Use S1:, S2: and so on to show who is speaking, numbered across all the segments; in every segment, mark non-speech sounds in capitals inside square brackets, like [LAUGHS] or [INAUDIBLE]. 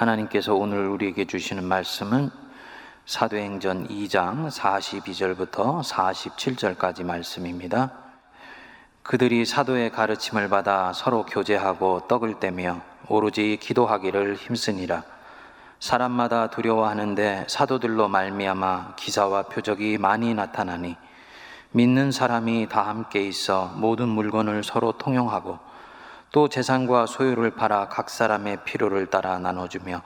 S1: 하나님께서 오늘 우리에게 주시는 말씀은 사도행전 2장 42절부터 47절까지 말씀입니다. 그들이 사도의 가르침을 받아 서로 교제하고 떡을 떼며 오로지 기도하기를 힘쓰니라. 사람마다 두려워하는데 사도들로 말미암아 기사와 표적이 많이 나타나니 믿는 사람이 다 함께 있어 모든 물건을 서로 통용하고 또 재산과 소유를 팔아 각 사람의 필요를 따라 나눠주며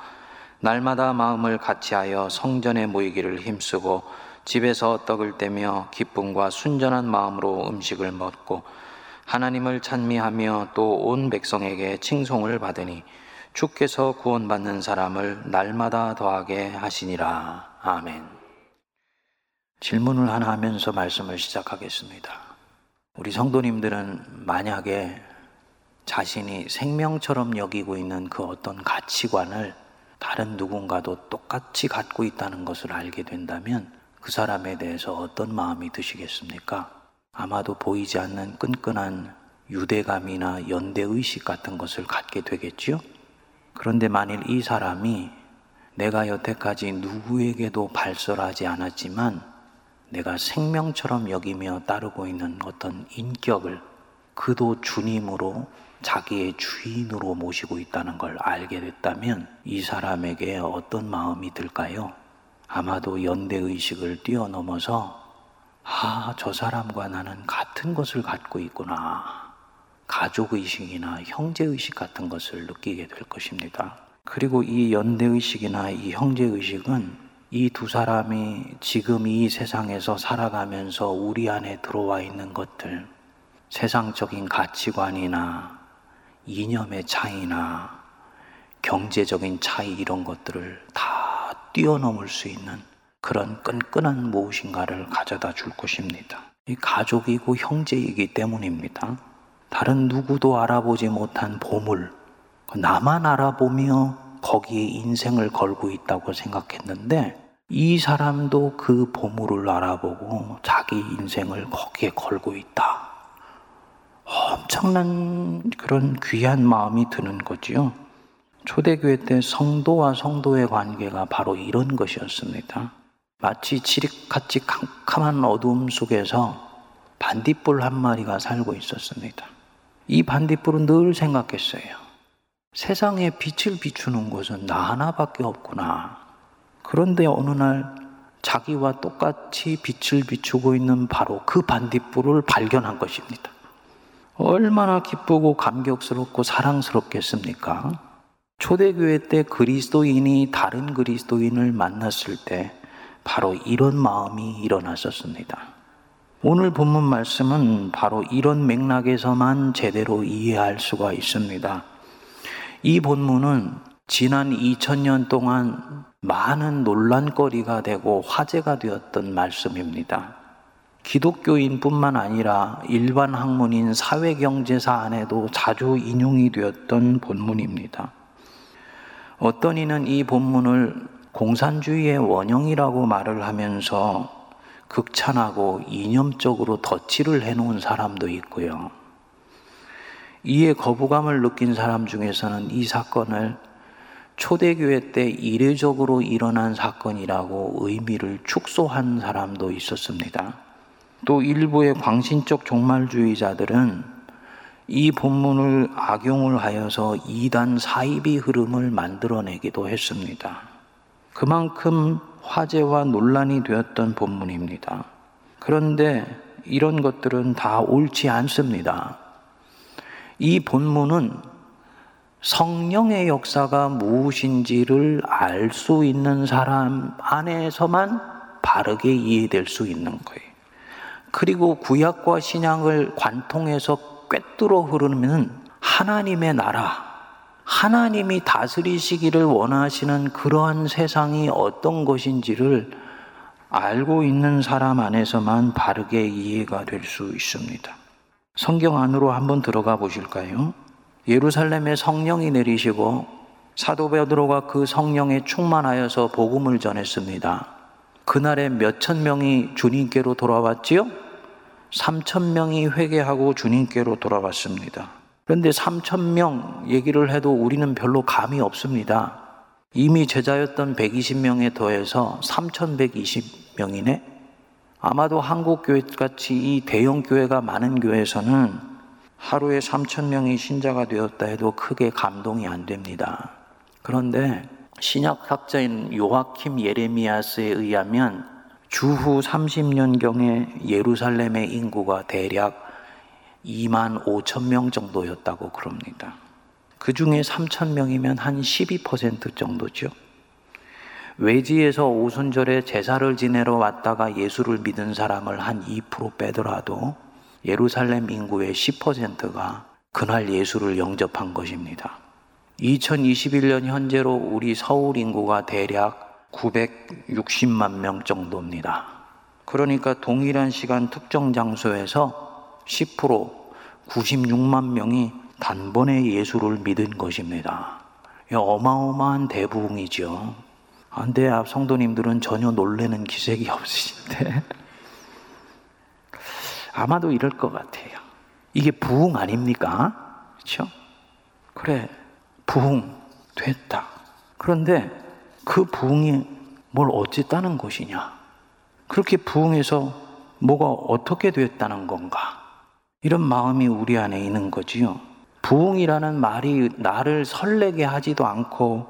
S1: 날마다 마음을 같이하여 성전에 모이기를 힘쓰고 집에서 떡을 떼며 기쁨과 순전한 마음으로 음식을 먹고 하나님을 찬미하며 또 온 백성에게 칭송을 받으니 주께서 구원받는 사람을 날마다 더하게 하시니라. 아멘. 질문을 하나 하면서 말씀을 시작하겠습니다. 우리 성도님들은 만약에 자신이 생명처럼 여기고 있는 그 어떤 가치관을 다른 누군가도 똑같이 갖고 있다는 것을 알게 된다면 그 사람에 대해서 어떤 마음이 드시겠습니까? 아마도 보이지 않는 끈끈한 유대감이나 연대의식 같은 것을 갖게 되겠지요? 그런데 만일 이 사람이 내가 여태까지 누구에게도 발설하지 않았지만 내가 생명처럼 여기며 따르고 있는 어떤 인격을 그도 주님으로 자기의 주인으로 모시고 있다는 걸 알게 됐다면 이 사람에게 어떤 마음이 들까요? 아마도 연대의식을 뛰어넘어서 아, 저 사람과 나는 같은 것을 갖고 있구나. 가족의식이나 형제의식 같은 것을 느끼게 될 것입니다. 그리고 이 연대의식이나 이 형제의식은 이 두 사람이 지금 이 세상에서 살아가면서 우리 안에 들어와 있는 것들, 세상적인 가치관이나 이념의 차이나 경제적인 차이 이런 것들을 다 뛰어넘을 수 있는 그런 끈끈한 무엇인가를 가져다 줄 것입니다. 이 가족이고 형제이기 때문입니다. 다른 누구도 알아보지 못한 보물, 나만 알아보며 거기에 인생을 걸고 있다고 생각했는데 이 사람도 그 보물을 알아보고 자기 인생을 거기에 걸고 있다. 엄청난 그런 귀한 마음이 드는 거지요. 초대교회 때 성도와 성도의 관계가 바로 이런 것이었습니다. 마치 칠흑같이 캄캄한 어두움 속에서 반딧불 한 마리가 살고 있었습니다. 이 반딧불은 늘 생각했어요. 세상에 빛을 비추는 곳은 나 하나밖에 없구나. 그런데 어느 날 자기와 똑같이 빛을 비추고 있는 바로 그 반딧불을 발견한 것입니다. 얼마나 기쁘고 감격스럽고 사랑스럽겠습니까? 초대교회 때 그리스도인이 다른 그리스도인을 만났을 때 바로 이런 마음이 일어났었습니다. 오늘 본문 말씀은 바로 이런 맥락에서만 제대로 이해할 수가 있습니다. 이 본문은 지난 2000년 동안 많은 논란거리가 되고 화제가 되었던 말씀입니다. 기독교인뿐만 아니라 일반 학문인 사회경제사 안에도 자주 인용이 되었던 본문입니다. 어떤 이는 이 본문을 공산주의의 원형이라고 말을 하면서 극찬하고 이념적으로 덧칠을 해놓은 사람도 있고요. 이에 거부감을 느낀 사람 중에서는 이 사건을 초대교회 때 이례적으로 일어난 사건이라고 의미를 축소한 사람도 있었습니다. 또 일부의 광신적 종말주의자들은 이 본문을 악용을 하여서 이단 사이비 흐름을 만들어내기도 했습니다. 그만큼 화제와 논란이 되었던 본문입니다. 그런데 이런 것들은 다 옳지 않습니다. 이 본문은 성령의 역사가 무엇인지를 알 수 있는 사람 안에서만 바르게 이해될 수 있는 거예요. 그리고 구약과 신약을 관통해서 꿰뚫어 흐르면 하나님의 나라, 하나님이 다스리시기를 원하시는 그러한 세상이 어떤 것인지를 알고 있는 사람 안에서만 바르게 이해가 될 수 있습니다. 성경 안으로 한번 들어가 보실까요? 예루살렘에 성령이 내리시고 사도 베드로가 그 성령에 충만하여서 복음을 전했습니다. 그날에 몇천 명이 주님께로 돌아왔지요? 3천 명이 회개하고 주님께로 돌아왔습니다. 그런데 3천 명 얘기를 해도 우리는 별로 감이 없습니다. 이미 제자였던 120명에 더해서 3,120명이네? 아마도 한국 교회 같이 이 대형 교회가 많은 교회에서는 하루에 3,000명이 신자가 되었다 해도 크게 감동이 안 됩니다. 그런데 신약학자인 요하킴 예레미야스에 의하면 주후 30년경에 예루살렘의 인구가 대략 2만 5천 명 정도였다고 그럽니다. 그 중에 3천 명이면 한 12% 정도죠. 외지에서 오순절에 제사를 지내러 왔다가 예수를 믿은 사람을 한 2% 빼더라도 예루살렘 인구의 10%가 그날 예수를 영접한 것입니다. 2021년 현재로 우리 서울 인구가 대략 960만 명 정도입니다. 그러니까 동일한 시간 특정 장소에서 10% 96만 명이 단번에 예수를 믿은 것입니다. 어마어마한 대부흥이죠. 안데 앞 성도님들은 전혀 놀래는 기색이 [LAUGHS] 없으신데 아마도 이럴 것 같아요. 이게 부흥 아닙니까? 그렇죠? 그래 부흥 됐다. 그런데 그 부흥이 뭘 어쨌다는 것이냐? 그렇게 부흥해서 뭐가 어떻게 됐다는 건가? 이런 마음이 우리 안에 있는 거지요. 부흥이라는 말이 나를 설레게 하지도 않고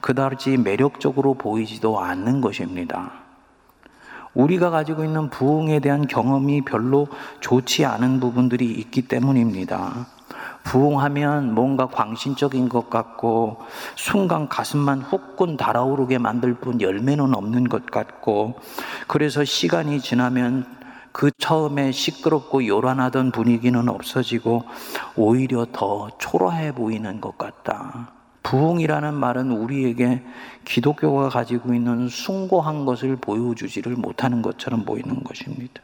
S1: 그다지 매력적으로 보이지도 않는 것입니다. 우리가 가지고 있는 부흥에 대한 경험이 별로 좋지 않은 부분들이 있기 때문입니다. 부흥하면 뭔가 광신적인 것 같고 순간 가슴만 후끈 달아오르게 만들 뿐 열매는 없는 것 같고 그래서 시간이 지나면 그 처음에 시끄럽고 요란하던 분위기는 없어지고 오히려 더 초라해 보이는 것 같다. 부흥이라는 말은 우리에게 기독교가 가지고 있는 숭고한 것을 보여주지를 못하는 것처럼 보이는 것입니다.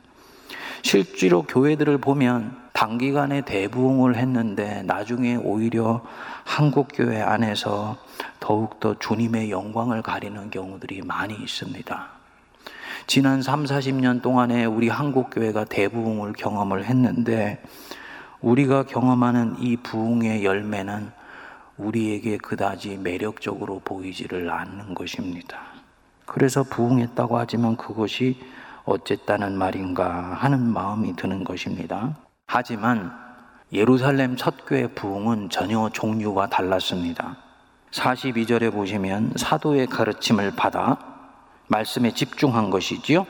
S1: 실제로 교회들을 보면 단기간에 대부흥을 했는데 나중에 오히려 한국 교회 안에서 더욱더 주님의 영광을 가리는 경우들이 많이 있습니다. 지난 3, 40년 동안에 우리 한국 교회가 대부흥을 경험을 했는데 우리가 경험하는 이 부흥의 열매는 우리에게 그다지 매력적으로 보이지를 않는 것입니다. 그래서 부흥했다고 하지만 그것이 어쨌다는 말인가 하는 마음이 드는 것입니다. 하지만 예루살렘 첫 교회 부흥은 전혀 종류가 달랐습니다. 42절에 보시면 사도의 가르침을 받아 말씀에 집중한 것이지요.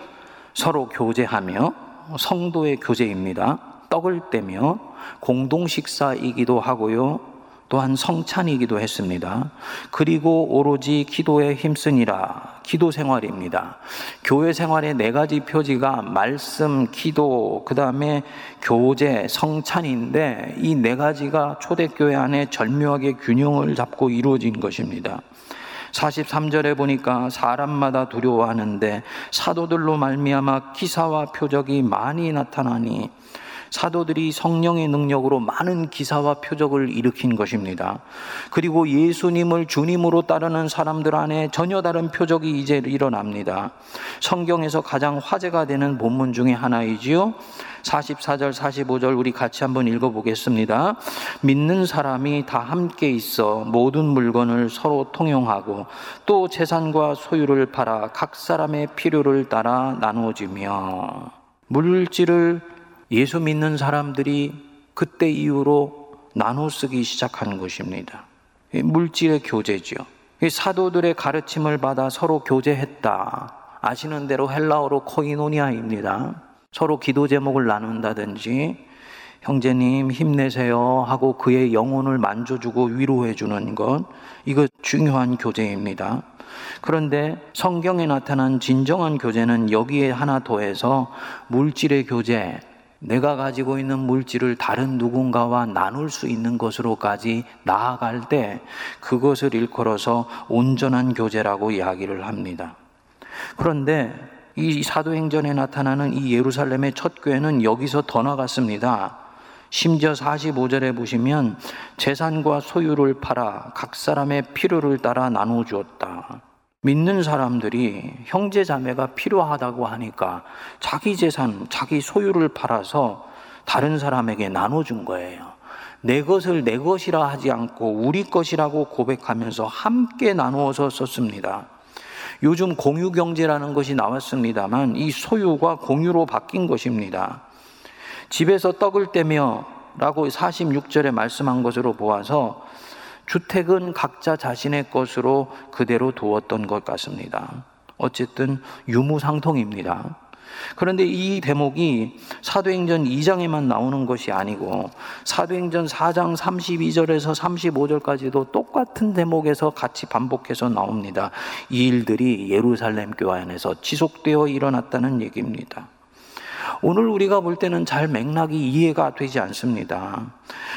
S1: 서로 교제하며 성도의 교제입니다. 떡을 떼며 공동 식사이기도 하고요. 또한 성찬이기도 했습니다. 그리고 오로지 기도에 힘쓰니라 기도 생활입니다. 교회 생활의 네 가지 표지가 말씀, 기도, 그 다음에 교제, 성찬인데 이 네 가지가 초대교회 안에 절묘하게 균형을 잡고 이루어진 것입니다. 43절에 보니까 사람마다 두려워하는데 사도들로 말미암아 기사와 표적이 많이 나타나니 사도들이 성령의 능력으로 많은 기사와 표적을 일으킨 것입니다. 그리고 예수님을 주님으로 따르는 사람들 안에 전혀 다른 표적이 이제 일어납니다. 성경에서 가장 화제가 되는 본문 중에 하나이지요. 44절, 45절 우리 같이 한번 읽어보겠습니다. 믿는 사람이 다 함께 있어 모든 물건을 서로 통용하고 또 재산과 소유를 팔아 각 사람의 필요를 따라 나누어지며 물질을 예수 믿는 사람들이 그때 이후로 나눠 쓰기 시작한 것입니다. 물질의 교제죠. 사도들의 가르침을 받아 서로 교제했다. 아시는 대로 헬라어로 코이노니아입니다. 서로 기도 제목을 나눈다든지 형제님 힘내세요 하고 그의 영혼을 만져주고 위로해 주는 것 이거 중요한 교제입니다. 그런데 성경에 나타난 진정한 교제는 여기에 하나 더해서 물질의 교제, 내가 가지고 있는 물질을 다른 누군가와 나눌 수 있는 것으로까지 나아갈 때 그것을 일컬어서 온전한 교제라고 이야기를 합니다. 그런데 이 사도행전에 나타나는 이 예루살렘의 첫 교회는 여기서 더 나갔습니다. 심지어 45절에 보시면 재산과 소유를 팔아 각 사람의 필요를 따라 나누어 주었다. 믿는 사람들이 형제 자매가 필요하다고 하니까 자기 재산, 자기 소유를 팔아서 다른 사람에게 나눠준 거예요. 내 것을 내 것이라 하지 않고 우리 것이라고 고백하면서 함께 나누어서 썼습니다. 요즘 공유 경제라는 것이 나왔습니다만 이 소유가 공유로 바뀐 것입니다. 집에서 떡을 떼며 라고 46절에 말씀한 것으로 보아서 주택은 각자 자신의 것으로 그대로 두었던 것 같습니다. 어쨌든 유무상통입니다. 그런데 이 대목이 사도행전 2장에만 나오는 것이 아니고 사도행전 4장 32절에서 35절까지도 똑같은 대목에서 같이 반복해서 나옵니다. 이 일들이 예루살렘 교회 안에서 지속되어 일어났다는 얘기입니다. 오늘 우리가 볼 때는 잘 맥락이 이해가 되지 않습니다.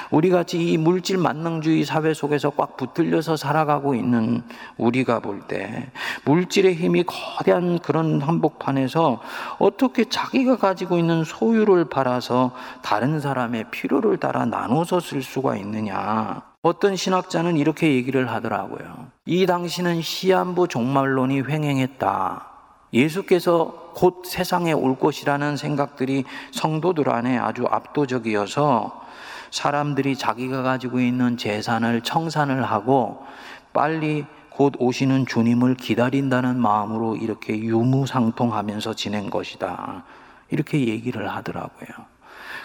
S1: 우리 같이 이 물질 만능주의 사회 속에서 꽉 붙들려서 살아가고 있는 우리가 볼 때 물질의 힘이 거대한 그런 한복판에서 어떻게 자기가 가지고 있는 소유를 팔아서 다른 사람의 필요를 따라 나눠서 쓸 수가 있느냐. 어떤 신학자는 이렇게 얘기를 하더라고요. 이 당시는 시한부 종말론이 횡행했다. 예수께서 곧 세상에 올 것이라는 생각들이 성도들 안에 아주 압도적이어서 사람들이 자기가 가지고 있는 재산을 청산을 하고 빨리 곧 오시는 주님을 기다린다는 마음으로 이렇게 유무상통하면서 지낸 것이다. 이렇게 얘기를 하더라고요.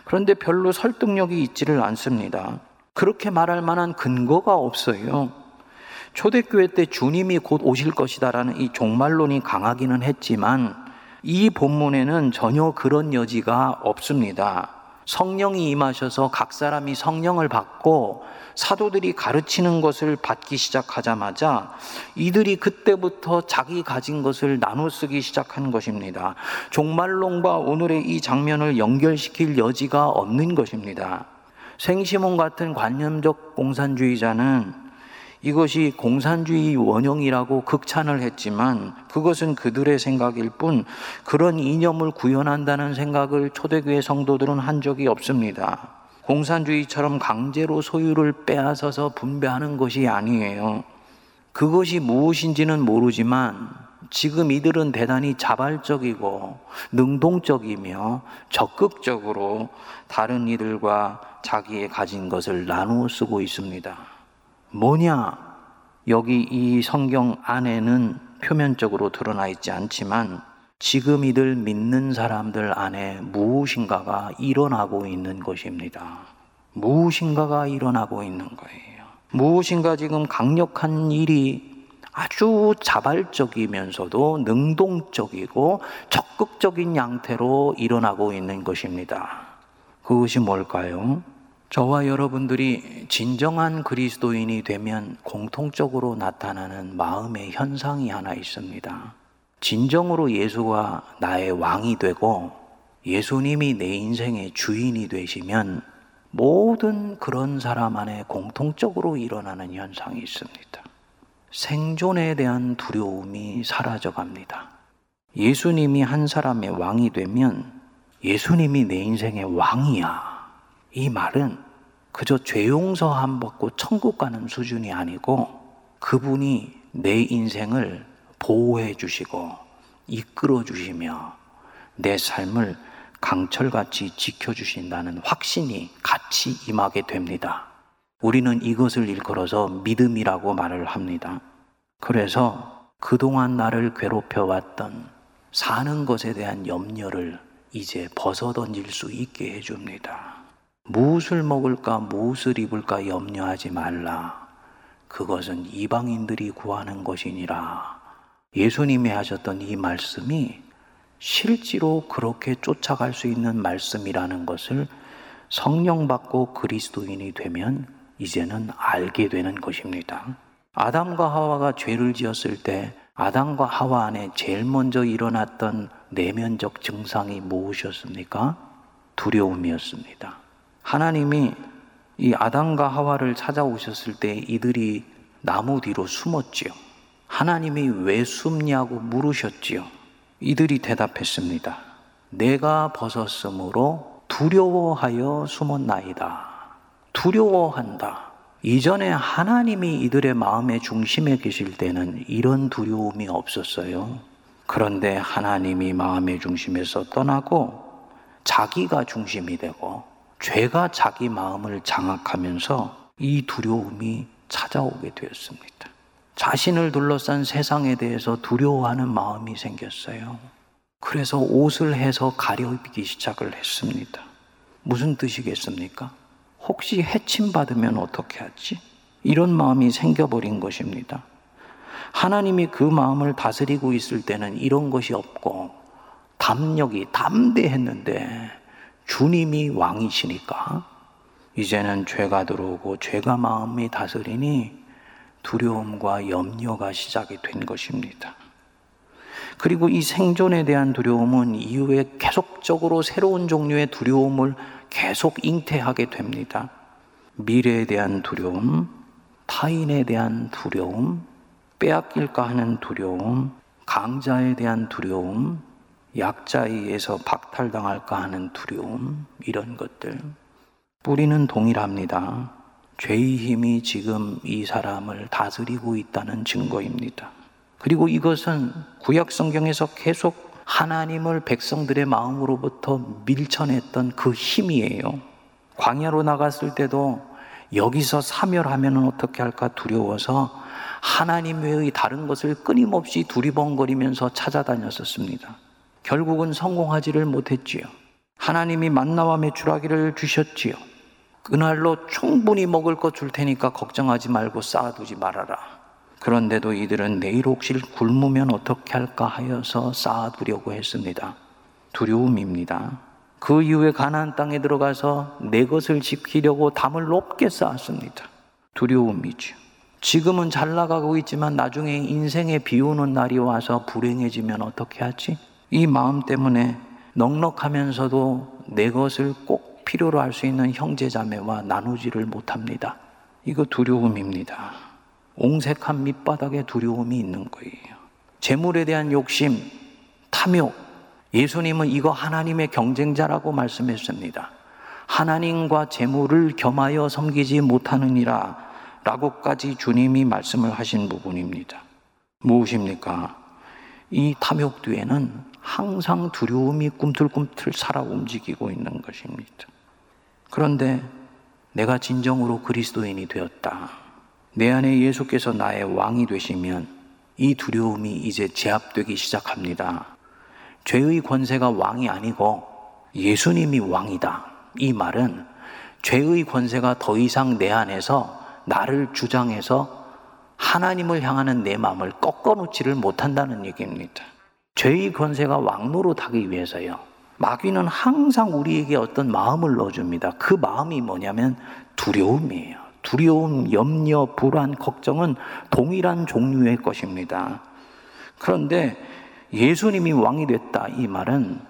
S1: 그런데 별로 설득력이 있지를 않습니다. 그렇게 말할 만한 근거가 없어요. 초대교회 때 주님이 곧 오실 것이다라는 이 종말론이 강하기는 했지만 이 본문에는 전혀 그런 여지가 없습니다. 성령이 임하셔서 각 사람이 성령을 받고 사도들이 가르치는 것을 받기 시작하자마자 이들이 그때부터 자기 가진 것을 나눠 쓰기 시작한 것입니다. 종말론과 오늘의 이 장면을 연결시킬 여지가 없는 것입니다. 생시몬 같은 관념적 공산주의자는 이것이 공산주의 원형이라고 극찬을 했지만 그것은 그들의 생각일 뿐 그런 이념을 구현한다는 생각을 초대교회 성도들은 한 적이 없습니다. 공산주의처럼 강제로 소유를 빼앗아서 분배하는 것이 아니에요. 그것이 무엇인지는 모르지만 지금 이들은 대단히 자발적이고 능동적이며 적극적으로 다른 이들과 자기의 가진 것을 나누어 쓰고 있습니다. 뭐냐? 여기 이 성경 안에는 표면적으로 드러나 있지 않지만 지금 이들 믿는 사람들 안에 무엇인가가 일어나고 있는 것입니다. 무엇인가가 일어나고 있는 거예요. 무엇인가 지금 강력한 일이 아주 자발적이면서도 능동적이고 적극적인 양태로 일어나고 있는 것입니다. 그것이 뭘까요? 저와 여러분들이 진정한 그리스도인이 되면 공통적으로 나타나는 마음의 현상이 하나 있습니다. 진정으로 예수가 나의 왕이 되고 예수님이 내 인생의 주인이 되시면 모든 그런 사람 안에 공통적으로 일어나는 현상이 있습니다. 생존에 대한 두려움이 사라져 갑니다. 예수님이 한 사람의 왕이 되면 예수님이 내 인생의 왕이야. 이 말은 그저 죄 용서함 받고 천국 가는 수준이 아니고 그분이 내 인생을 보호해 주시고 이끌어 주시며 내 삶을 강철같이 지켜주신다는 확신이 같이 임하게 됩니다. 우리는 이것을 일컬어서 믿음이라고 말을 합니다. 그래서 그동안 나를 괴롭혀왔던 사는 것에 대한 염려를 이제 벗어던질 수 있게 해줍니다. 무엇을 먹을까, 무엇을 입을까 염려하지 말라. 그것은 이방인들이 구하는 것이니라. 예수님이 하셨던 이 말씀이 실제로 그렇게 쫓아갈 수 있는 말씀이라는 것을 성령 받고 그리스도인이 되면 이제는 알게 되는 것입니다. 아담과 하와가 죄를 지었을 때 아담과 하와 안에 제일 먼저 일어났던 내면적 증상이 무엇이었습니까? 두려움이었습니다. 하나님이 이 아담과 하와를 찾아오셨을 때 이들이 나무 뒤로 숨었지요. 하나님이 왜 숨냐고 물으셨지요. 이들이 대답했습니다. 내가 벗었으므로 두려워하여 숨었나이다. 두려워한다. 이전에 하나님이 이들의 마음의 중심에 계실 때는 이런 두려움이 없었어요. 그런데 하나님이 마음의 중심에서 떠나고 자기가 중심이 되고 죄가 자기 마음을 장악하면서 이 두려움이 찾아오게 되었습니다. 자신을 둘러싼 세상에 대해서 두려워하는 마음이 생겼어요. 그래서 옷을 해서 가려입기 시작을 했습니다. 무슨 뜻이겠습니까? 혹시 해침받으면 어떻게 하지? 이런 마음이 생겨버린 것입니다. 하나님이 그 마음을 다스리고 있을 때는 이런 것이 없고 담력이 담대했는데 주님이 왕이시니까 이제는 죄가 들어오고 죄가 마음이 다스리니 두려움과 염려가 시작이 된 것입니다. 그리고 이 생존에 대한 두려움은 이후에 계속적으로 새로운 종류의 두려움을 계속 잉태하게 됩니다. 미래에 대한 두려움, 타인에 대한 두려움, 빼앗길까 하는 두려움, 강자에 대한 두려움, 약자에 의해서 박탈당할까 하는 두려움, 이런 것들. 뿌리는 동일합니다. 죄의 힘이 지금 이 사람을 다스리고 있다는 증거입니다. 그리고 이것은 구약 성경에서 계속 하나님을 백성들의 마음으로부터 밀쳐냈던 그 힘이에요. 광야로 나갔을 때도 여기서 사멸하면 어떻게 할까 두려워서 하나님 외의 다른 것을 끊임없이 두리번거리면서 찾아다녔었습니다. 결국은 성공하지를 못했지요. 하나님이 만나와 메추라기를 주셨지요. 그날로 충분히 먹을 것 줄 테니까 걱정하지 말고 쌓아두지 말아라. 그런데도 이들은 내일 혹시 굶으면 어떻게 할까 하여서 쌓아두려고 했습니다. 두려움입니다. 그 이후에 가나안 땅에 들어가서 내 것을 지키려고 담을 높게 쌓았습니다. 두려움이죠. 지금은 잘 나가고 있지만 나중에 인생의 비 오는 날이 와서 불행해지면 어떻게 하지? 이 마음 때문에 넉넉하면서도 내 것을 꼭 필요로 할 수 있는 형제 자매와 나누지를 못합니다. 이거 두려움입니다. 옹색한 밑바닥에 두려움이 있는 거예요. 재물에 대한 욕심, 탐욕. 예수님은 이거 하나님의 경쟁자라고 말씀했습니다. 하나님과 재물을 겸하여 섬기지 못하느니라 라고까지 주님이 말씀을 하신 부분입니다. 무엇입니까? 이 탐욕 뒤에는 항상 두려움이 꿈틀꿈틀 살아 움직이고 있는 것입니다. 그런데 내가 진정으로 그리스도인이 되었다. 내 안에 예수께서 나의 왕이 되시면 이 두려움이 이제 제압되기 시작합니다. 죄의 권세가 왕이 아니고 예수님이 왕이다. 이 말은 죄의 권세가 더 이상 내 안에서 나를 주장해서 하나님을 향하는 내 마음을 꺾어놓지를 못한다는 얘기입니다. 죄의 권세가 왕노릇하기 위해서요. 마귀는 항상 우리에게 어떤 마음을 넣어줍니다. 그 마음이 뭐냐면 두려움이에요. 두려움, 염려, 불안, 걱정은 동일한 종류의 것입니다. 그런데 예수님이 왕이 됐다 이 말은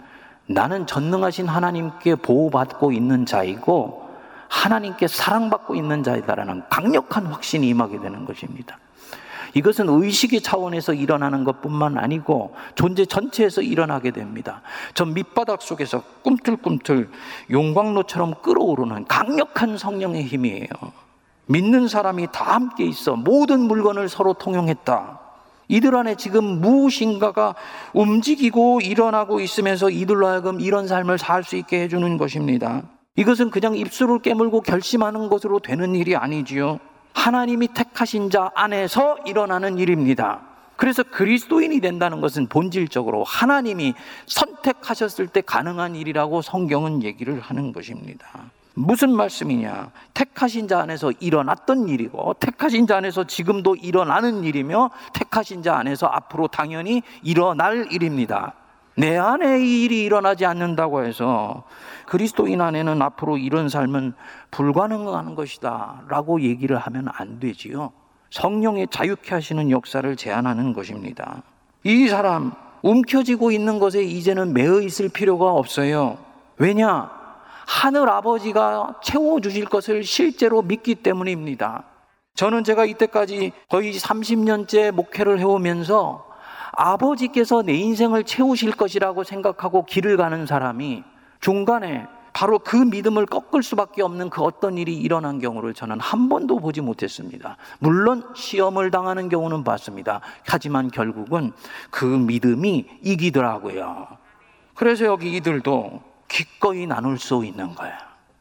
S1: 나는 전능하신 하나님께 보호받고 있는 자이고 하나님께 사랑받고 있는 자이다라는 강력한 확신이 임하게 되는 것입니다. 이것은 의식의 차원에서 일어나는 것뿐만 아니고 존재 전체에서 일어나게 됩니다. 저 밑바닥 속에서 꿈틀꿈틀 용광로처럼 끓어오르는 강력한 성령의 힘이에요. 믿는 사람이 다 함께 있어 모든 물건을 서로 통용했다. 이들 안에 지금 무엇인가가 움직이고 일어나고 있으면서 이들로 하여금 이런 삶을 살 수 있게 해주는 것입니다. 이것은 그냥 입술을 깨물고 결심하는 것으로 되는 일이 아니지요. 하나님이 택하신 자 안에서 일어나는 일입니다. 그래서 그리스도인이 된다는 것은 본질적으로 하나님이 선택하셨을 때 가능한 일이라고 성경은 얘기를 하는 것입니다. 무슨 말씀이냐? 택하신 자 안에서 일어났던 일이고, 택하신 자 안에서 지금도 일어나는 일이며, 택하신 자 안에서 앞으로 당연히 일어날 일입니다. 내 안에 이 일이 일어나지 않는다고 해서 그리스도인 안에는 앞으로 이런 삶은 불가능한 것이다 라고 얘기를 하면 안 되지요. 성령의 자유케 하시는 역사를 제안하는 것입니다. 이 사람 움켜쥐고 있는 것에 이제는 매어 있을 필요가 없어요. 왜냐? 하늘 아버지가 채워주실 것을 실제로 믿기 때문입니다. 저는 제가 이때까지 거의 30년째 목회를 해오면서 아버지께서 내 인생을 채우실 것이라고 생각하고 길을 가는 사람이 중간에 바로 그 믿음을 꺾을 수밖에 없는 그 어떤 일이 일어난 경우를 저는 한 번도 보지 못했습니다. 물론 시험을 당하는 경우는 봤습니다. 하지만 결국은 그 믿음이 이기더라고요. 그래서 여기 이들도 기꺼이 나눌 수 있는 거예요.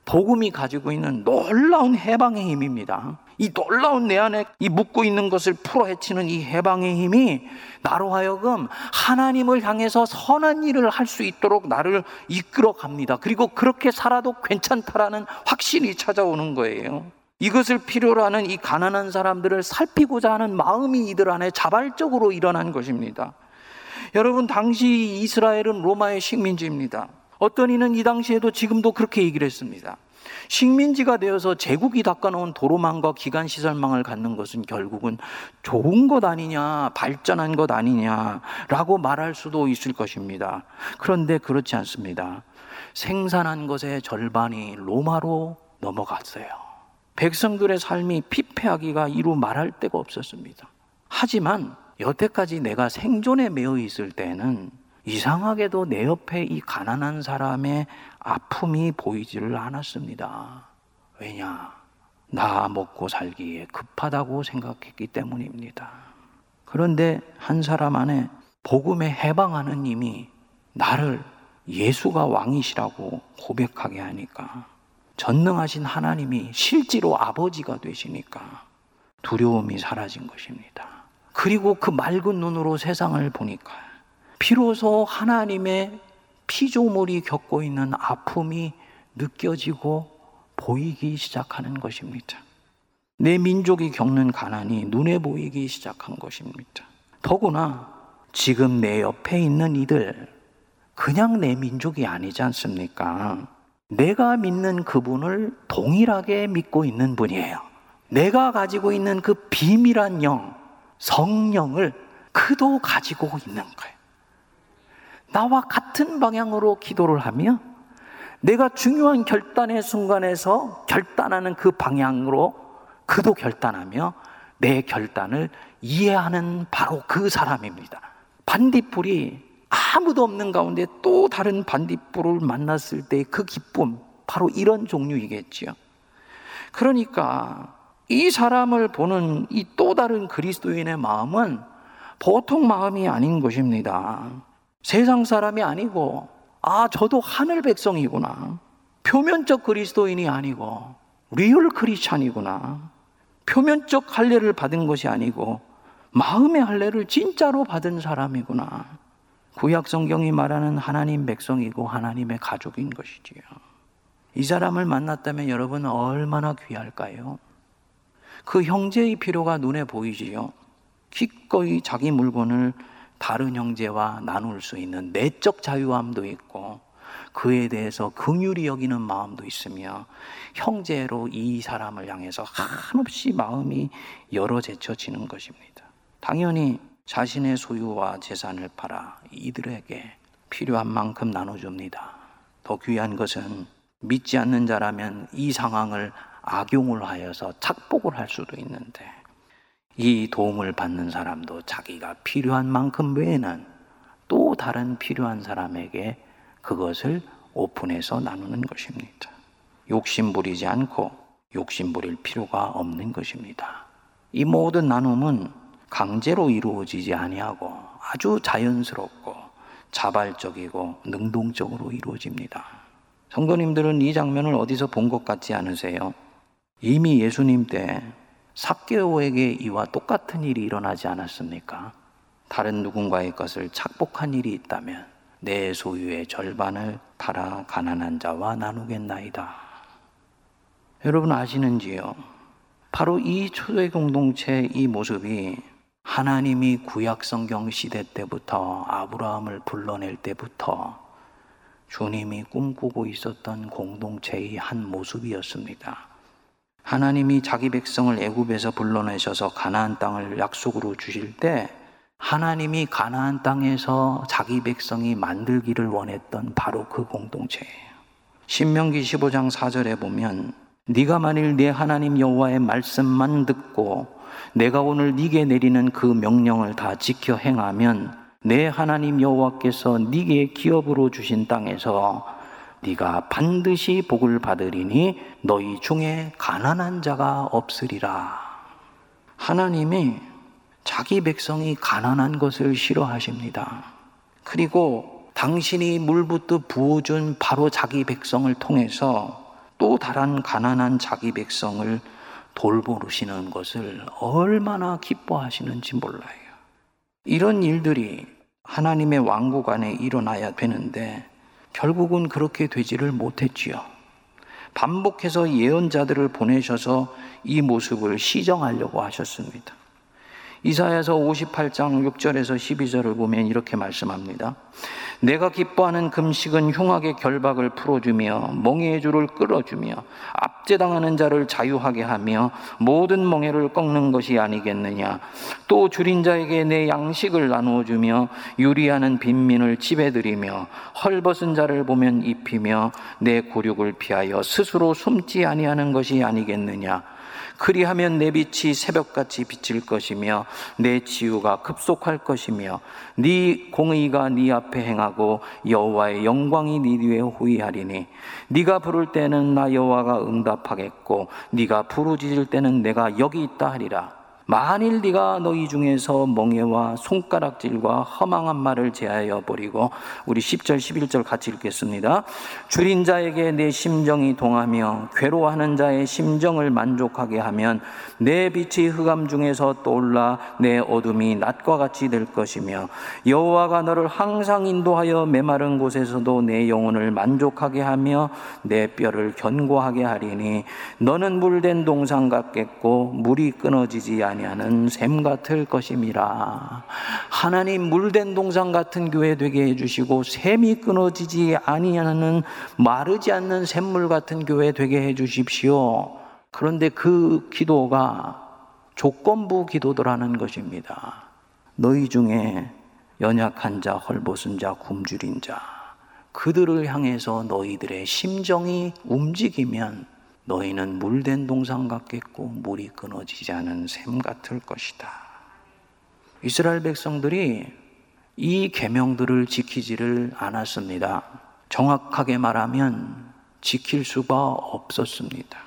S1: 복음이 가지고 있는 놀라운 해방의 힘입니다. 이 놀라운 내 안에 이 묻고 있는 것을 풀어 헤치는 이 해방의 힘이 나로 하여금 하나님을 향해서 선한 일을 할 수 있도록 나를 이끌어 갑니다. 그리고 그렇게 살아도 괜찮다라는 확신이 찾아오는 거예요. 이것을 필요로 하는 이 가난한 사람들을 살피고자 하는 마음이 이들 안에 자발적으로 일어난 것입니다. 여러분, 당시 이스라엘은 로마의 식민지입니다. 어떤 이는 이 당시에도 지금도 그렇게 얘기를 했습니다. 식민지가 되어서 제국이 닦아놓은 도로망과 기간시설망을 갖는 것은 결국은 좋은 것 아니냐, 발전한 것 아니냐라고 말할 수도 있을 것입니다. 그런데 그렇지 않습니다. 생산한 것의 절반이 로마로 넘어갔어요. 백성들의 삶이 피폐하기가 이루 말할 데가 없었습니다. 하지만 여태까지 내가 생존에 매여 있을 때는 이상하게도 내 옆에 이 가난한 사람의 아픔이 보이지를 않았습니다. 왜냐? 나 먹고 살기에 급하다고 생각했기 때문입니다. 그런데 한 사람 안에 복음에 해방하는 님이 나를 예수가 왕이시라고 고백하게 하니까 전능하신 하나님이 실제로 아버지가 되시니까 두려움이 사라진 것입니다. 그리고 그 맑은 눈으로 세상을 보니까 비로소 하나님의 피조물이 겪고 있는 아픔이 느껴지고 보이기 시작하는 것입니다. 내 민족이 겪는 가난이 눈에 보이기 시작한 것입니다. 더구나 지금 내 옆에 있는 이들, 그냥 내 민족이 아니지 않습니까? 내가 믿는 그분을 동일하게 믿고 있는 분이에요. 내가 가지고 있는 그 비밀한 영, 성령을 그도 가지고 있는 거예요. 나와 같은 방향으로 기도를 하며 내가 중요한 결단의 순간에서 결단하는 그 방향으로 그도 결단하며 내 결단을 이해하는 바로 그 사람입니다. 반딧불이 아무도 없는 가운데 또 다른 반딧불을 만났을 때그 기쁨, 바로 이런 종류이겠지요. 그러니까 이 사람을 보는 이 또 다른 그리스도인의 마음은 보통 마음이 아닌 것입니다. 세상 사람이 아니고, 아, 저도 하늘 백성이구나. 표면적 그리스도인이 아니고, real Christian이구나. 표면적 할례를 받은 것이 아니고, 마음의 할례를 진짜로 받은 사람이구나. 구약 성경이 말하는 하나님 백성이고 하나님의 가족인 것이지요. 이 사람을 만났다면 여러분 얼마나 귀할까요? 그 형제의 필요가 눈에 보이지요. 기꺼이 자기 물건을 다른 형제와 나눌 수 있는 내적 자유함도 있고 그에 대해서 긍휼히 여기는 마음도 있으며 형제로 이 사람을 향해서 한없이 마음이 열어 제쳐지는 것입니다. 당연히 자신의 소유와 재산을 팔아 이들에게 필요한 만큼 나눠줍니다. 더 귀한 것은 믿지 않는 자라면 이 상황을 악용을 하여서 착복을 할 수도 있는데 이 도움을 받는 사람도 자기가 필요한 만큼 외에는 또 다른 필요한 사람에게 그것을 오픈해서 나누는 것입니다. 욕심 부리지 않고 욕심 부릴 필요가 없는 것입니다. 이 모든 나눔은 강제로 이루어지지 아니하고 아주 자연스럽고 자발적이고 능동적으로 이루어집니다. 성도님들은 이 장면을 어디서 본 것 같지 않으세요? 이미 예수님 때 삭개오에게 이와 똑같은 일이 일어나지 않았습니까? 다른 누군가의 것을 착복한 일이 있다면 내 소유의 절반을 팔아 가난한 자와 나누겠나이다. 여러분 아시는지요? 바로 이 초대 공동체 이 모습이 하나님이 구약 성경 시대 때부터 아브라함을 불러낼 때부터 주님이 꿈꾸고 있었던 공동체의 한 모습이었습니다. 하나님이 자기 백성을 애굽에서 불러내셔서 가나안 땅을 약속으로 주실 때 하나님이 가나안 땅에서 자기 백성이 만들기를 원했던 바로 그 공동체예요. 신명기 15장 4절에 보면 네가 만일 내 하나님 여호와의 말씀만 듣고 내가 오늘 네게 내리는 그 명령을 다 지켜 행하면 내 하나님 여호와께서 네게 기업으로 주신 땅에서 네가 반드시 복을 받으리니 너희 중에 가난한 자가 없으리라. 하나님이 자기 백성이 가난한 것을 싫어하십니다. 그리고 당신이 물부터 부어준 바로 자기 백성을 통해서 또 다른 가난한 자기 백성을 돌보시는 것을 얼마나 기뻐하시는지 몰라요. 이런 일들이 하나님의 왕국 안에 일어나야 되는데 결국은 그렇게 되지를 못했지요. 반복해서 예언자들을 보내셔서 이 모습을 시정하려고 하셨습니다. 이사야서 58장 6절에서 12절을 보면 이렇게 말씀합니다. 내가 기뻐하는 금식은 흉악의 결박을 풀어주며 멍해의 줄을 끌어주며 압제당하는 자를 자유하게 하며 모든 멍해를 꺾는 것이 아니겠느냐. 또 줄인 자에게 내 양식을 나누어 주며 유리하는 빈민을 들이며 헐벗은 자를 보면 입히며 내 고륙을 피하여 스스로 숨지 아니하는 것이 아니겠느냐. 그리하면 내 빛이 새벽같이 비칠 것이며 내 치유가 급속할 것이며 네 공의가 네 앞에 행하고 여호와의 영광이 네 뒤에 후이하리니 네가 부를 때는 나 여호와가 응답하겠고 네가 부르짖을 때는 내가 여기 있다 하리라 만일 네가 너희 중에서 멍해와 손가락질과 허망한 말을 제하여 버리고 우리 10절 11절 같이 읽겠습니다. 줄인 자에게 내 심정이 동하며 괴로워하는 자의 심정을 만족하게 하면 내 빛이 흑암 중에서 떠올라 내 어둠이 낮과 같이 될 것이며 여호와가 너를 항상 인도하여 메마른 곳에서도 내 영혼을 만족하게 하며 내 뼈를 견고하게 하리니 너는 물된 동상 같겠고 물이 끊어지지 않 아니하는 샘 같을 것임이라. 하나님 물된 동상 같은 교회 되게 해주시고 샘이 끊어지지 아니하는 마르지 않는 샘물 같은 교회 되게 해주십시오. 그런데 그 기도가 조건부 기도더라는 것입니다. 너희 중에 연약한 자, 헐벗은 자, 굶주린 자, 그들을 향해서 너희들의 심정이 움직이면 너희는 물된 동상 같겠고 물이 끊어지지 않은 샘 같을 것이다. 이스라엘 백성들이 이 계명들을 지키지를 않았습니다. 정확하게 말하면 지킬 수가 없었습니다.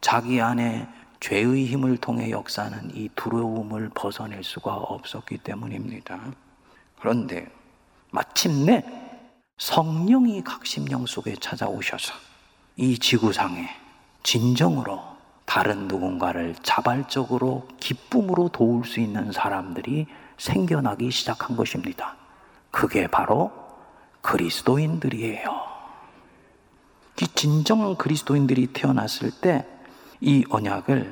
S1: 자기 안에 죄의 힘을 통해 역사하는 이 두려움을 벗어낼 수가 없었기 때문입니다. 그런데 마침내 성령이 각심령 속에 찾아오셔서 이 지구상에 진정으로 다른 누군가를 자발적으로 기쁨으로 도울 수 있는 사람들이 생겨나기 시작한 것입니다. 그게 바로 그리스도인들이에요. 이 진정한 그리스도인들이 태어났을 때 이 언약을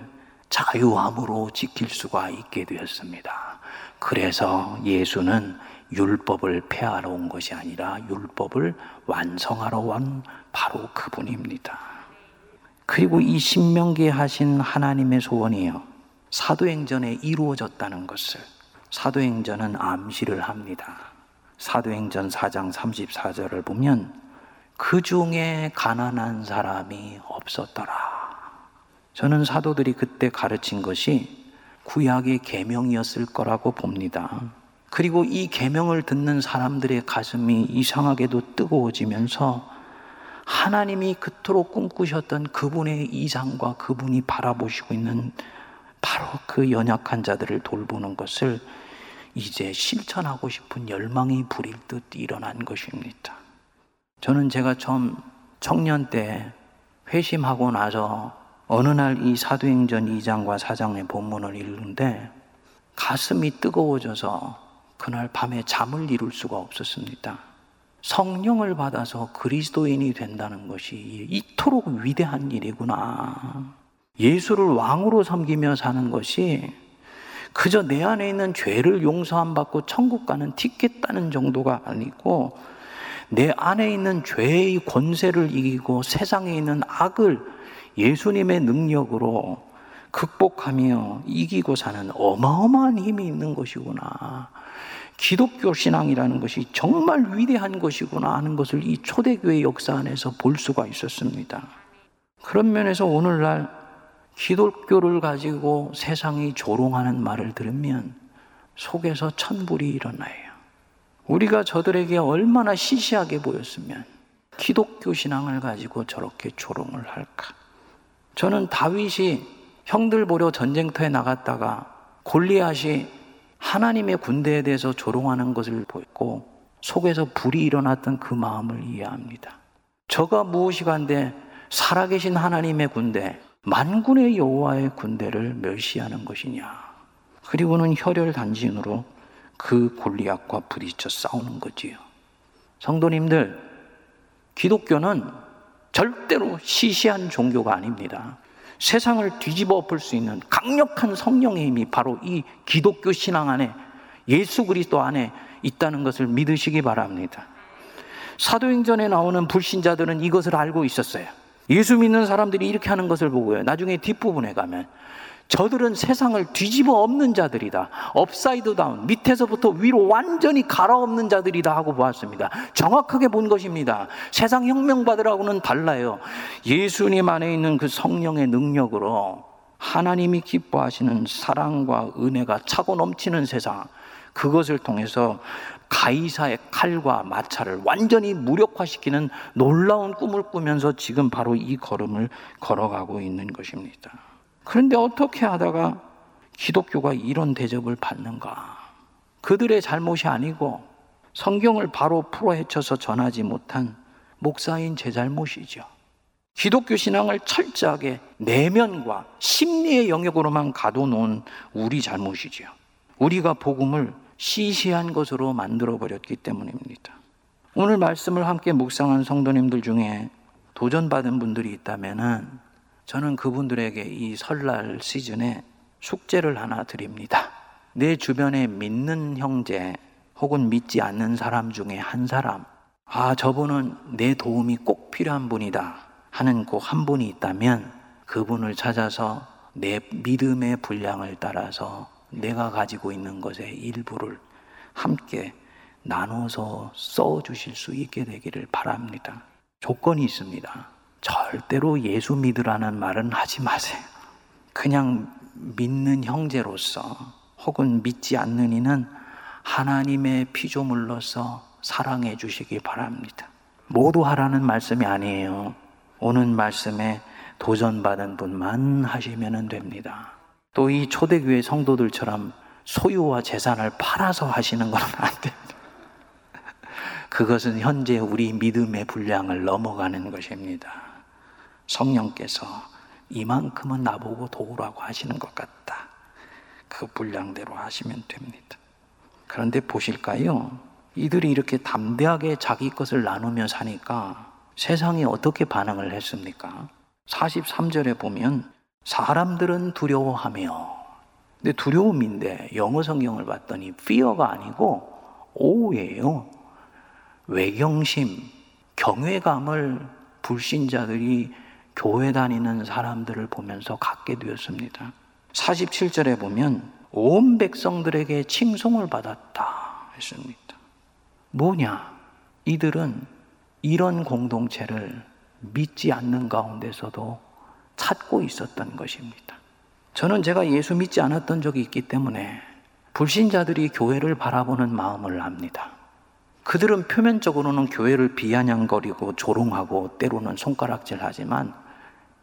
S1: 자유함으로 지킬 수가 있게 되었습니다. 그래서 예수는 율법을 폐하러 온 것이 아니라 율법을 완성하러 온 바로 그분입니다. 그리고 이 신명기에 하신 하나님의 소원이요. 사도행전에 이루어졌다는 것을 사도행전은 암시를 합니다. 사도행전 4장 34절을 보면 그 중에 가난한 사람이 없었더라. 저는 사도들이 그때 가르친 것이 구약의 계명이었을 거라고 봅니다. 그리고 이 계명을 듣는 사람들의 가슴이 이상하게도 뜨거워지면서 하나님이 그토록 꿈꾸셨던 그분의 이상과 그분이 바라보시고 있는 바로 그 연약한 자들을 돌보는 것을 이제 실천하고 싶은 열망이 부릴 듯 일어난 것입니다. 저는 제가 처음 청년 때 회심하고 나서 어느 날 이 사도행전 2장과 4장의 본문을 읽는데 가슴이 뜨거워져서 그날 밤에 잠을 이룰 수가 없었습니다. 성령을 받아서 그리스도인이 된다는 것이 이토록 위대한 일이구나. 예수를 왕으로 섬기며 사는 것이 그저 내 안에 있는 죄를 용서함 받고 천국 가는 티켓 따는 정도가 아니고 내 안에 있는 죄의 권세를 이기고 세상에 있는 악을 예수님의 능력으로 극복하며 이기고 사는 어마어마한 힘이 있는 것이구나. 기독교 신앙이라는 것이 정말 위대한 것이구나 하는 것을 이 초대교회 역사 안에서 볼 수가 있었습니다. 그런 면에서 오늘날 기독교를 가지고 세상이 조롱하는 말을 들으면 속에서 천불이 일어나요. 우리가 저들에게 얼마나 시시하게 보였으면 기독교 신앙을 가지고 저렇게 조롱을 할까? 저는 다윗이 형들 보려 전쟁터에 나갔다가 골리앗이 하나님의 군대에 대해서 조롱하는 것을 보고 속에서 불이 일어났던 그 마음을 이해합니다. 저가 무엇이간데 살아계신 하나님의 군대, 만군의 여호와의 군대를 멸시하는 것이냐? 그리고는 혈혈 단신으로 그 골리앗과 부딪혀 싸우는 거지요. 성도님들, 기독교는 절대로 시시한 종교가 아닙니다. 세상을 뒤집어 엎을 수 있는 강력한 성령의 힘이 바로 이 기독교 신앙 안에 예수 그리스도 안에 있다는 것을 믿으시기 바랍니다. 사도행전에 나오는 불신자들은 이것을 알고 있었어요. 예수 믿는 사람들이 이렇게 하는 것을 보고요. 나중에 뒷부분에 가면 저들은 세상을 뒤집어 엎는 자들이다. upside down, 밑에서부터 위로 완전히 갈아엎는 자들이다 하고 보았습니다. 정확하게 본 것입니다. 세상 혁명가들하고는 달라요. 예수님 안에 있는 그 성령의 능력으로 하나님이 기뻐하시는 사랑과 은혜가 차고 넘치는 세상, 그것을 통해서 가이사의 칼과 마차를 완전히 무력화시키는 놀라운 꿈을 꾸면서 지금 바로 이 걸음을 걸어가고 있는 것입니다. 그런데 어떻게 하다가 기독교가 이런 대접을 받는가? 그들의 잘못이 아니고 성경을 바로 풀어 헤쳐서 전하지 못한 목사인 제 잘못이죠. 기독교 신앙을 철저하게 내면과 심리의 영역으로만 가둬놓은 우리 잘못이죠. 우리가 복음을 시시한 것으로 만들어 버렸기 때문입니다. 오늘 말씀을 함께 묵상한 성도님들 중에 도전받은 분들이 있다면은 저는 그분들에게 이 설날 시즌에 숙제를 하나 드립니다. 내 주변에 믿는 형제 혹은 믿지 않는 사람 중에 한 사람, 아, 저분은 내 도움이 꼭 필요한 분이다 하는 꼭 한 분이 있다면 그분을 찾아서 내 믿음의 분량을 따라서 내가 가지고 있는 것의 일부를 함께 나눠서 써 주실 수 있게 되기를 바랍니다. 조건이 있습니다. 절대로 예수 믿으라는 말은 하지 마세요. 그냥 믿는 형제로서 혹은 믿지 않는 이는 하나님의 피조물로서 사랑해 주시기 바랍니다. 모두 하라는 말씀이 아니에요. 오는 말씀에 도전받은 분만 하시면 됩니다. 또 이 초대교회 성도들처럼 소유와 재산을 팔아서 하시는 건 안 됩니다. 그것은 현재 우리 믿음의 분량을 넘어가는 것입니다. 성령께서 이만큼은 나보고 도우라고 하시는 것 같다. 그 분량대로 하시면 됩니다. 그런데 보실까요? 이들이 이렇게 담대하게 자기 것을 나누며 사니까 세상이 어떻게 반응을 했습니까? 43절에 보면 사람들은 두려워하며 근데 두려움인데 영어 성경을 봤더니 fear가 아니고 오예요. 외경심, 경외감을 불신자들이 교회 다니는 사람들을 보면서 갖게 되었습니다. 47절에 보면 온 백성들에게 칭송을 받았다 했습니다. 뭐냐? 이들은 이런 공동체를 믿지 않는 가운데서도 찾고 있었던 것입니다. 저는 제가 예수 믿지 않았던 적이 있기 때문에 불신자들이 교회를 바라보는 마음을 압니다. 그들은 표면적으로는 교회를 비아냥거리고 조롱하고 때로는 손가락질 하지만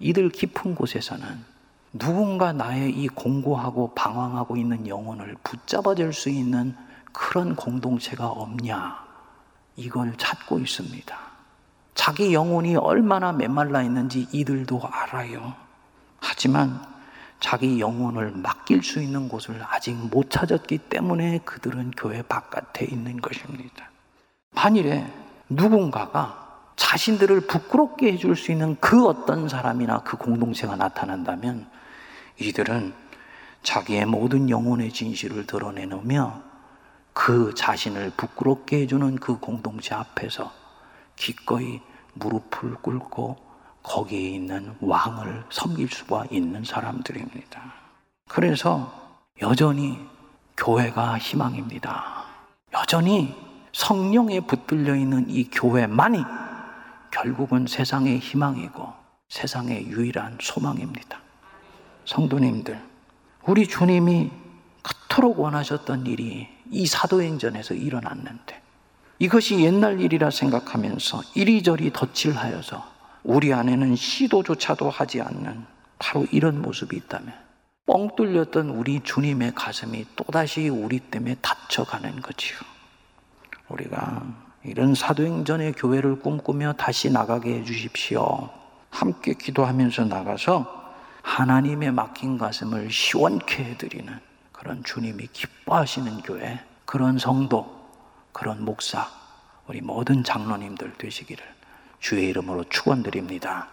S1: 이들 깊은 곳에서는 누군가 나의 이 공고하고 방황하고 있는 영혼을 붙잡아 줄 수 있는 그런 공동체가 없냐? 이걸 찾고 있습니다. 자기 영혼이 얼마나 메말라 있는지 이들도 알아요. 하지만 자기 영혼을 맡길 수 있는 곳을 아직 못 찾았기 때문에 그들은 교회 바깥에 있는 것입니다. 만일에 누군가가 자신들을 부끄럽게 해줄 수 있는 그 어떤 사람이나 그 공동체가 나타난다면 이들은 자기의 모든 영혼의 진실을 드러내놓으며 그 자신을 부끄럽게 해주는 그 공동체 앞에서 기꺼이 무릎을 꿇고 거기에 있는 왕을 섬길 수가 있는 사람들입니다. 그래서 여전히 교회가 희망입니다. 여전히 성령에 붙들려 있는 이 교회만이 결국은 세상의 희망이고 세상의 유일한 소망입니다. 성도님들, 우리 주님이 그토록 원하셨던 일이 이 사도행전에서 일어났는데 이것이 옛날 일이라 생각하면서 이리저리 덧칠하여서 우리 안에는 시도조차도 하지 않는 바로 이런 모습이 있다면 뻥 뚫렸던 우리 주님의 가슴이 또다시 우리 때문에 다쳐가는 거지요. 우리가 이런 사도행전의 교회를 꿈꾸며 다시 나가게 해 주십시오. 함께 기도하면서 나가서 하나님의 맡긴 가슴을 시원케 해드리는 그런 주님이 기뻐하시는 교회, 그런 성도, 그런 목사, 우리 모든 장로님들 되시기를 주의 이름으로 축원드립니다.